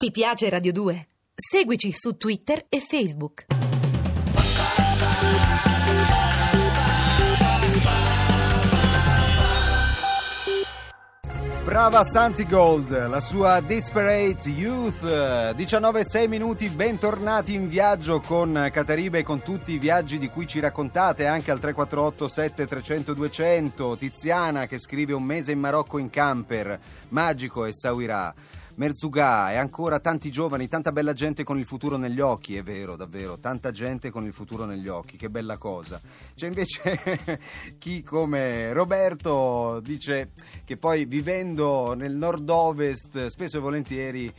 Ti piace Radio 2? Seguici su Twitter e Facebook. Brava Santi Gold, la sua Disparate Youth, 19-6 minuti, bentornati in viaggio con Cataribe e con tutti i viaggi di cui ci raccontate anche al 348 7300 200, Tiziana che scrive un mese in Marocco in camper, magico e Sawirà. Merzugà e ancora tanti giovani, tanta bella gente con il futuro negli occhi, è vero, davvero, tanta gente con il futuro negli occhi, che bella cosa. C'è invece chi come Roberto dice che poi vivendo nel nord-ovest spesso e volentieri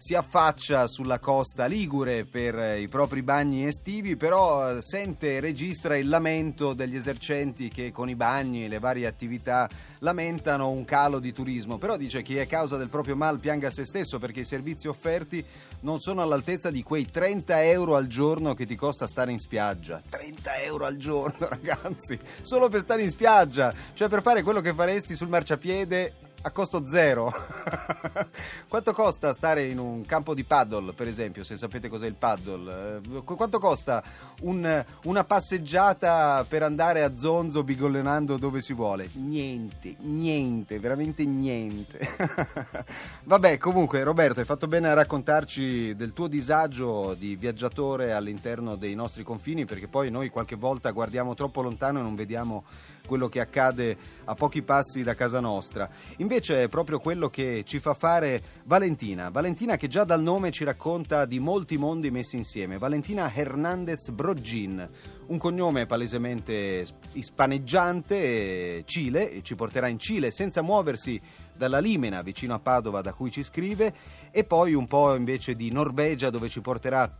si affaccia sulla costa ligure per i propri bagni estivi, però eh, sente e registra il lamento degli esercenti che con i bagni e le varie attività lamentano un calo di turismo. Però dice che è causa del proprio mal pianga se stesso perché i servizi offerti non sono all'altezza di quei 30 euro al giorno che ti costa stare in spiaggia. 30 euro al giorno, ragazzi, solo per stare in spiaggia, cioè per fare quello che faresti sul marciapiede a costo zero. quanto costa stare in un campo di paddle, per esempio, se sapete cos'è il paddle? Eh, quanto costa un, una passeggiata per andare a Zonzo bigollenando dove si vuole? Niente, niente, veramente niente. Vabbè, comunque, Roberto, hai fatto bene a raccontarci del tuo disagio di viaggiatore all'interno dei nostri confini, perché poi noi qualche volta guardiamo troppo lontano e non vediamo quello che accade a pochi passi da casa nostra. Invece è proprio quello che ci fa fare Valentina. Valentina che già dal nome ci racconta di molti mondi messi insieme. Valentina Hernandez Brogin, un cognome palesemente ispaneggiante, Cile, e ci porterà in Cile senza muoversi dalla Limena vicino a Padova da cui ci scrive e poi un po' invece di Norvegia dove ci porterà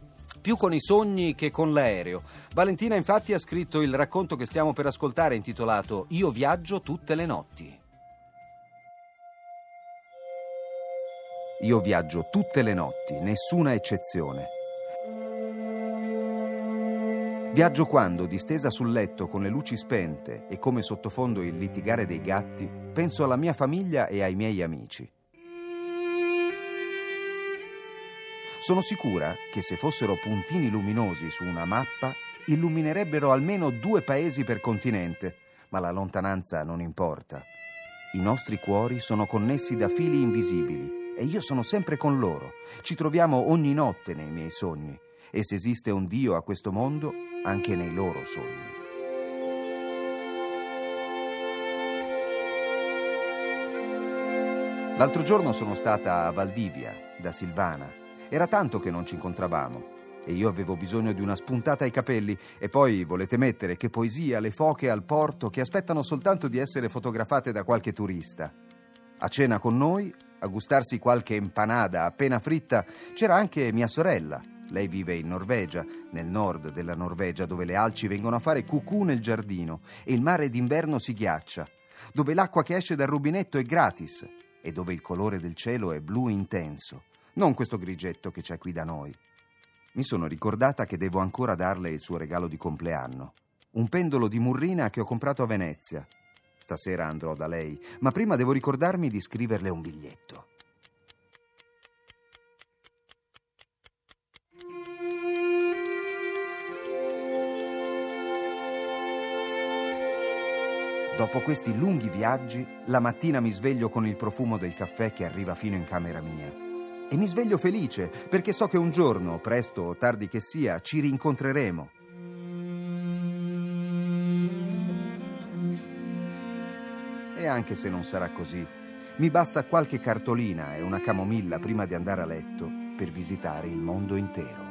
più con i sogni che con l'aereo. Valentina infatti ha scritto il racconto che stiamo per ascoltare intitolato Io viaggio tutte le notti. Io viaggio tutte le notti, nessuna eccezione. Viaggio quando, distesa sul letto con le luci spente e come sottofondo il litigare dei gatti, penso alla mia famiglia e ai miei amici. Sono sicura che se fossero puntini luminosi su una mappa, illuminerebbero almeno due paesi per continente, ma la lontananza non importa. I nostri cuori sono connessi da fili invisibili e io sono sempre con loro. Ci troviamo ogni notte nei miei sogni e se esiste un Dio a questo mondo, anche nei loro sogni. L'altro giorno sono stata a Valdivia, da Silvana, era tanto che non ci incontravamo e io avevo bisogno di una spuntata ai capelli e poi volete mettere che poesia le foche al porto che aspettano soltanto di essere fotografate da qualche turista. A cena con noi, a gustarsi qualche empanada appena fritta, c'era anche mia sorella. Lei vive in Norvegia, nel nord della Norvegia, dove le alci vengono a fare cucù nel giardino e il mare d'inverno si ghiaccia, dove l'acqua che esce dal rubinetto è gratis e dove il colore del cielo è blu intenso non questo grigetto che c'è qui da noi. Mi sono ricordata che devo ancora darle il suo regalo di compleanno. Un pendolo di murrina che ho comprato a Venezia. Stasera andrò da lei, ma prima devo ricordarmi di scriverle un biglietto. Dopo questi lunghi viaggi, la mattina mi sveglio con il profumo del caffè che arriva fino in camera mia. E mi sveglio felice perché so che un giorno, presto o tardi che sia, ci rincontreremo. E anche se non sarà così, mi basta qualche cartolina e una camomilla prima di andare a letto per visitare il mondo intero.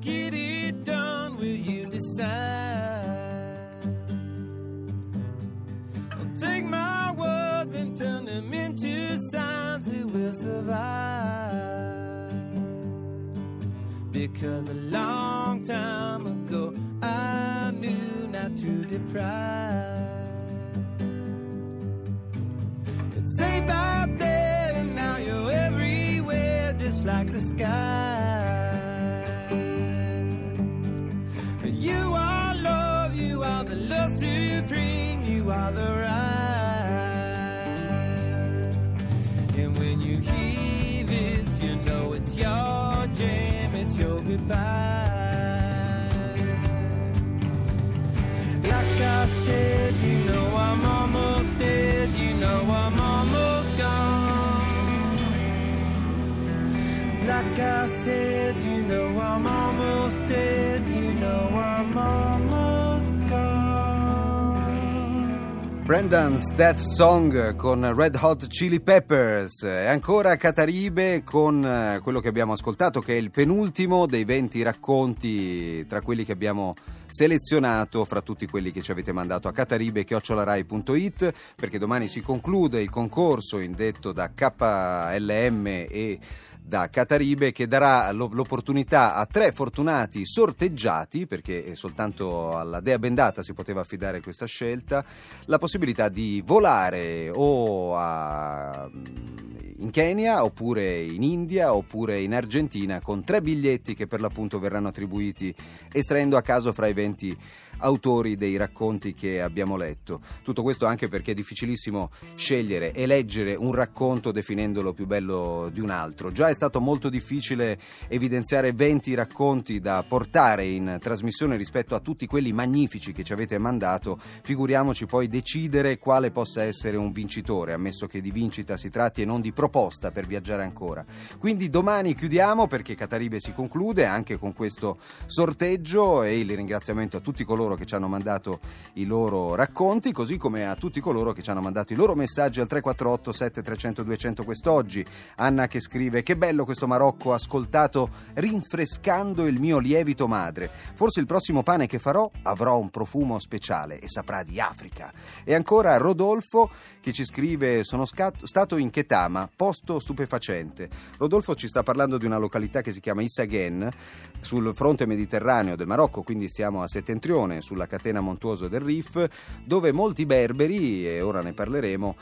get it done? Will you decide? I'll take my words and turn them into signs that will survive. Because a long time ago, I knew not to deprive. It's safe out there, and now you're everywhere, just like the sky. The right. And when you hear this, you know it's your jam, it's your goodbye. Like I said, you know I'm almost dead, you know I'm almost gone. Like I said, you know I'm almost dead, you know I'm almost gone. Brandon's Death Song con Red Hot Chili Peppers. E ancora Cataribe con eh, quello che abbiamo ascoltato che è il penultimo dei 20 racconti tra quelli che abbiamo selezionato fra tutti quelli che ci avete mandato a cataribe.it perché domani si conclude il concorso indetto da KLM e da Cataribe che darà lo- l'opportunità a tre fortunati sorteggiati, perché soltanto alla Dea Bendata si poteva affidare questa scelta, la possibilità di volare o a- in Kenya oppure in India oppure in Argentina con tre biglietti che per l'appunto verranno attribuiti estraendo a caso fra i 20 autori dei racconti che abbiamo letto. Tutto questo anche perché è difficilissimo scegliere e leggere un racconto definendolo più bello di un altro. Già è stato molto difficile evidenziare 20 racconti da portare in trasmissione rispetto a tutti quelli magnifici che ci avete mandato, figuriamoci poi decidere quale possa essere un vincitore, ammesso che di vincita si tratti e non di proposta per viaggiare ancora. Quindi domani chiudiamo perché Cataribe si conclude anche con questo sorteggio e il ringraziamento a tutti coloro che ci hanno mandato i loro racconti, così come a tutti coloro che ci hanno mandato i loro messaggi al 348 7300 200 quest'oggi. Anna che scrive: Che bello questo Marocco ascoltato rinfrescando il mio lievito madre. Forse il prossimo pane che farò avrà un profumo speciale e saprà di Africa. E ancora Rodolfo che ci scrive: Sono scat- stato in Ketama, posto stupefacente. Rodolfo ci sta parlando di una località che si chiama Issagen, sul fronte mediterraneo del Marocco, quindi stiamo a settentrione, sulla catena montuosa del Rif, dove molti berberi, e ora ne parleremo,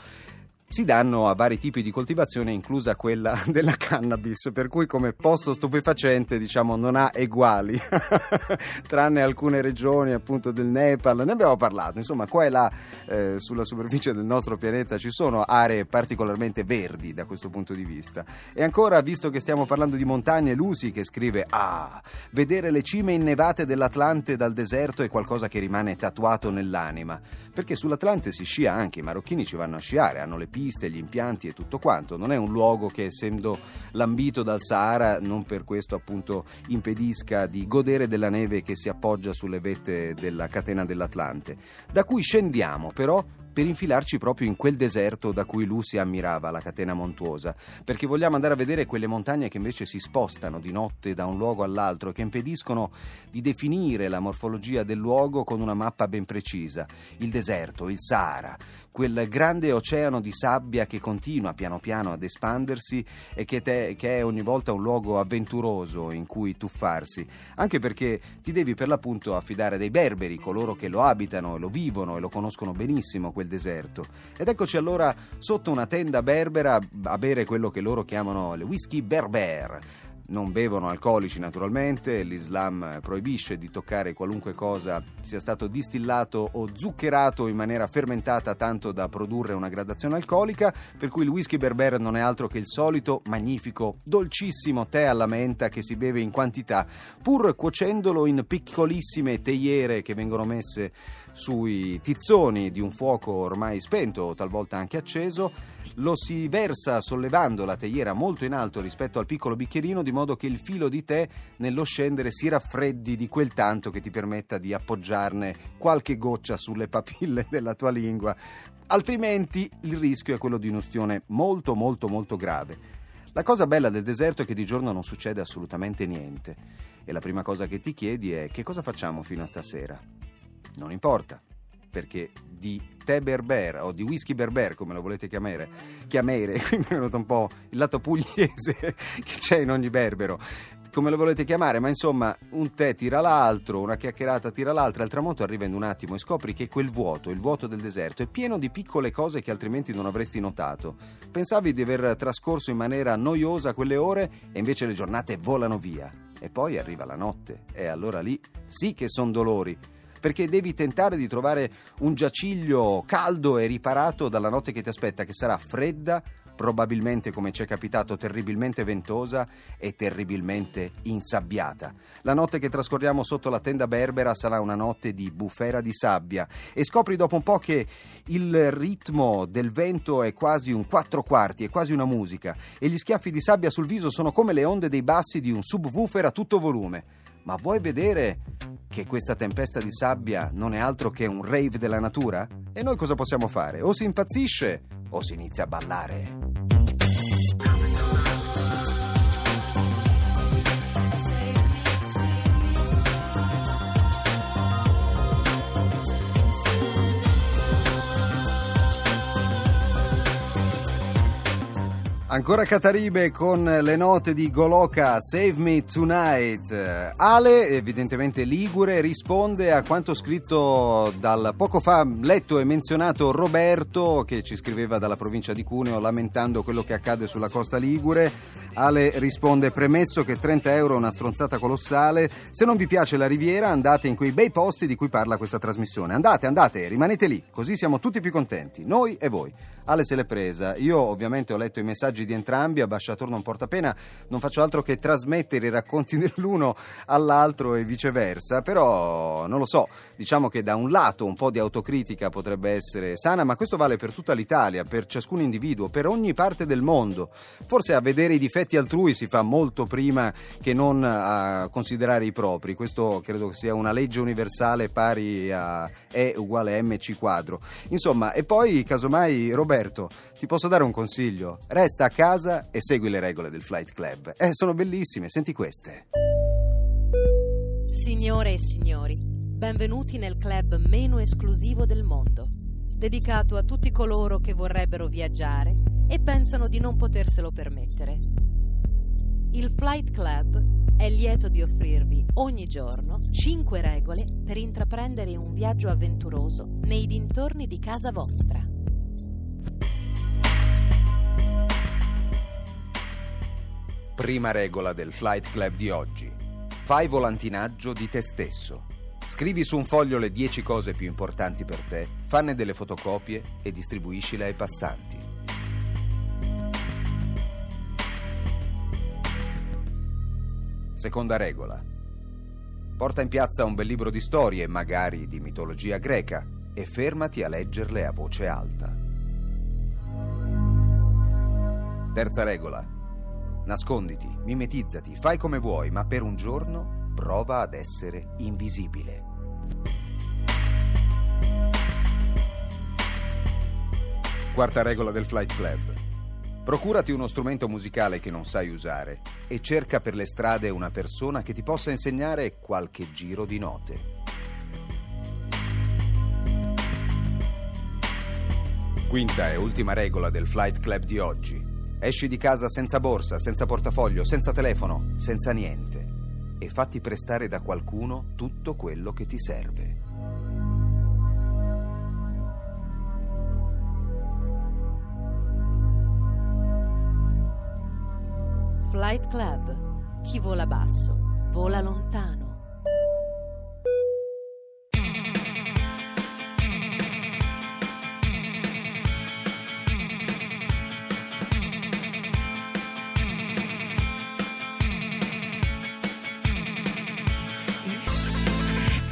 si danno a vari tipi di coltivazione, inclusa quella della cannabis, per cui come posto stupefacente diciamo non ha eguali, tranne alcune regioni appunto del Nepal, ne abbiamo parlato, insomma qua e là eh, sulla superficie del nostro pianeta ci sono aree particolarmente verdi da questo punto di vista. E ancora, visto che stiamo parlando di montagne, Lucy che scrive Ah, vedere le cime innevate dell'Atlante dal deserto è qualcosa che rimane tatuato nell'anima, perché sull'Atlante si scia anche, i marocchini ci vanno a sciare, hanno le piste, gli impianti e tutto quanto. Non è un luogo che, essendo lambito dal Sahara, non per questo appunto impedisca di godere della neve che si appoggia sulle vette della catena dell'Atlante. Da cui scendiamo però per infilarci proprio in quel deserto da cui Lucy ammirava la catena montuosa, perché vogliamo andare a vedere quelle montagne che invece si spostano di notte da un luogo all'altro e che impediscono di definire la morfologia del luogo con una mappa ben precisa. Il deserto, il Sahara, quel grande oceano di sabbia che continua piano piano ad espandersi e che, te- che, è ogni volta un luogo avventuroso in cui tuffarsi, anche perché ti devi per l'appunto affidare dei berberi, coloro che lo abitano e lo vivono e lo conoscono benissimo quel deserto. Ed eccoci allora sotto una tenda berbera a bere quello che loro chiamano le whisky berber non bevono alcolici naturalmente, l'Islam proibisce di toccare qualunque cosa sia stato distillato o zuccherato in maniera fermentata tanto da produrre una gradazione alcolica, per cui il whisky berber non è altro che il solito magnifico, dolcissimo tè alla menta che si beve in quantità, pur cuocendolo in piccolissime teiere che vengono messe sui tizzoni di un fuoco ormai spento talvolta anche acceso lo si versa sollevando la teiera molto in alto rispetto al piccolo bicchierino di modo che il filo di tè nello scendere si raffreddi di quel tanto che ti permetta di appoggiarne qualche goccia sulle papille della tua lingua. Altrimenti il rischio è quello di un'ustione molto molto molto grave. La cosa bella del deserto è che di giorno non succede assolutamente niente e la prima cosa che ti chiedi è che cosa facciamo fino a stasera? Non importa, perché di tè berber o di whisky berber, come lo volete chiamare, chiamare, qui mi è venuto un po' il lato pugliese che c'è in ogni berbero. come lo volete chiamare, ma insomma un tè tira l'altro, una chiacchierata tira l'altra, al tramonto arriva in un attimo e scopri che quel vuoto, il vuoto del deserto, è pieno di piccole cose che altrimenti non avresti notato. Pensavi di aver trascorso in maniera noiosa quelle ore e invece le giornate volano via. E poi arriva la notte e allora lì sì che sono dolori perché devi tentare di trovare un giaciglio caldo e riparato dalla notte che ti aspetta, che sarà fredda, probabilmente come ci è capitato terribilmente ventosa e terribilmente insabbiata. La notte che trascorriamo sotto la tenda berbera sarà una notte di bufera di sabbia e scopri dopo un po' che il ritmo del vento è quasi un quattro quarti, è quasi una musica e gli schiaffi di sabbia sul viso sono come le onde dei bassi di un subwoofer a tutto volume. Ma vuoi vedere che questa tempesta di sabbia non è altro che un rave della natura? E noi cosa possiamo fare? O si impazzisce o si inizia a ballare. Ancora Cataribe con le note di Goloka Save Me Tonight. Ale, evidentemente ligure, risponde a quanto scritto dal poco fa letto e menzionato Roberto che ci scriveva dalla provincia di Cuneo lamentando quello che accade sulla costa ligure. Ale risponde premesso che 30 euro è una stronzata colossale. Se non vi piace la riviera andate in quei bei posti di cui parla questa trasmissione. Andate, andate, rimanete lì, così siamo tutti più contenti, noi e voi. Ale se l'è presa. Io ovviamente ho letto i messaggi di entrambi, ambasciatore non porta pena, non faccio altro che trasmettere i racconti dell'uno all'altro e viceversa, però non lo so, diciamo che da un lato un po' di autocritica potrebbe essere sana, ma questo vale per tutta l'Italia, per ciascun individuo, per ogni parte del mondo. Forse a vedere i difetti altrui si fa molto prima che non a considerare i propri, questo credo sia una legge universale pari a E uguale mc quadro. Insomma, e poi casomai Roberto, ti posso dare un consiglio? Resta a casa e segui le regole del Flight Club. Eh, sono bellissime, senti queste. Signore e signori, benvenuti nel club meno esclusivo del mondo, dedicato a tutti coloro che vorrebbero viaggiare e pensano di non poterselo permettere. Il Flight Club è lieto di offrirvi ogni giorno 5 regole per intraprendere un viaggio avventuroso nei dintorni di casa vostra. Prima regola del Flight Club di oggi. Fai volantinaggio di te stesso. Scrivi su un foglio le 10 cose più importanti per te, fanne delle fotocopie e distribuiscile ai passanti. Seconda regola. Porta in piazza un bel libro di storie, magari di mitologia greca, e fermati a leggerle a voce alta. Terza regola. Nasconditi, mimetizzati, fai come vuoi, ma per un giorno prova ad essere invisibile. Quarta regola del Flight Club. Procurati uno strumento musicale che non sai usare e cerca per le strade una persona che ti possa insegnare qualche giro di note. Quinta e ultima regola del Flight Club di oggi. Esci di casa senza borsa, senza portafoglio, senza telefono, senza niente e fatti prestare da qualcuno tutto quello che ti serve. Flight Club. Chi vola basso, vola lontano.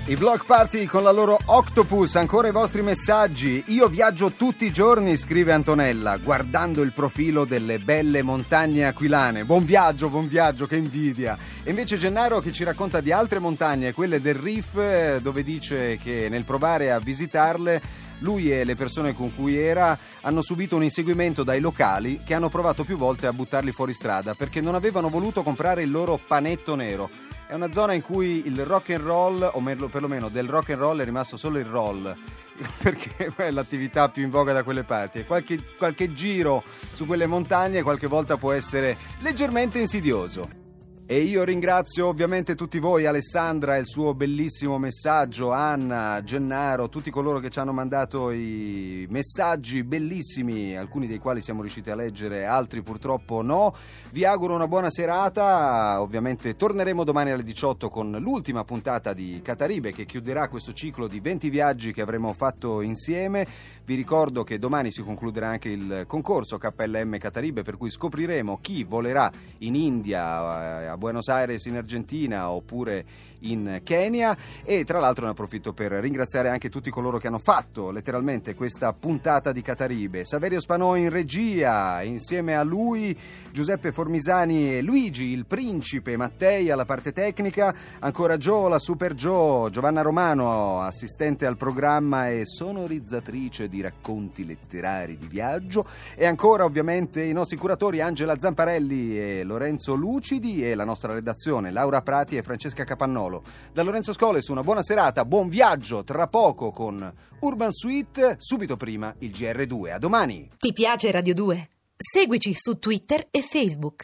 I Block Party con la loro Octopus, ancora i vostri messaggi. Io viaggio tutti i giorni, scrive Antonella, guardando il profilo delle belle montagne aquilane. Buon viaggio, buon viaggio, che invidia. E invece Gennaro che ci racconta di altre montagne, quelle del Rif, eh, dove dice che nel provare a visitarle lui e le persone con cui era hanno subito un inseguimento dai locali che hanno provato più volte a buttarli fuori strada perché non avevano voluto comprare il loro panetto nero. È una zona in cui il rock and roll, o perlomeno del rock and roll, è rimasto solo il roll, perché è l'attività più in voga da quelle parti. Qualche, qualche giro su quelle montagne qualche volta può essere leggermente insidioso. E io ringrazio ovviamente tutti voi, Alessandra, il suo bellissimo messaggio, Anna, Gennaro, tutti coloro che ci hanno mandato i messaggi bellissimi, alcuni dei quali siamo riusciti a leggere, altri purtroppo no. Vi auguro una buona serata, ovviamente torneremo domani alle 18 con l'ultima puntata di Cataribe che chiuderà questo ciclo di 20 viaggi che avremo fatto insieme. Vi ricordo che domani si concluderà anche il concorso KLM Cataribe per cui scopriremo chi volerà in India, a Buenos Aires in Argentina oppure in Kenya. E tra l'altro ne approfitto per ringraziare anche tutti coloro che hanno fatto letteralmente questa puntata di Cataribe. Saverio Spanò in regia, insieme a lui Giuseppe Formisani e Luigi, il principe Mattei alla parte tecnica, ancora Gio, la Super Gio, Giovanna Romano, assistente al programma e sonorizzatrice di racconti letterari di viaggio e ancora ovviamente i nostri curatori Angela Zamparelli e Lorenzo Lucidi e la nostra redazione Laura Prati e Francesca Capannolo. Da Lorenzo Scoles una buona serata, buon viaggio, tra poco con Urban Suite, subito prima il GR2. A domani! Ti piace Radio 2? Seguici su Twitter e Facebook.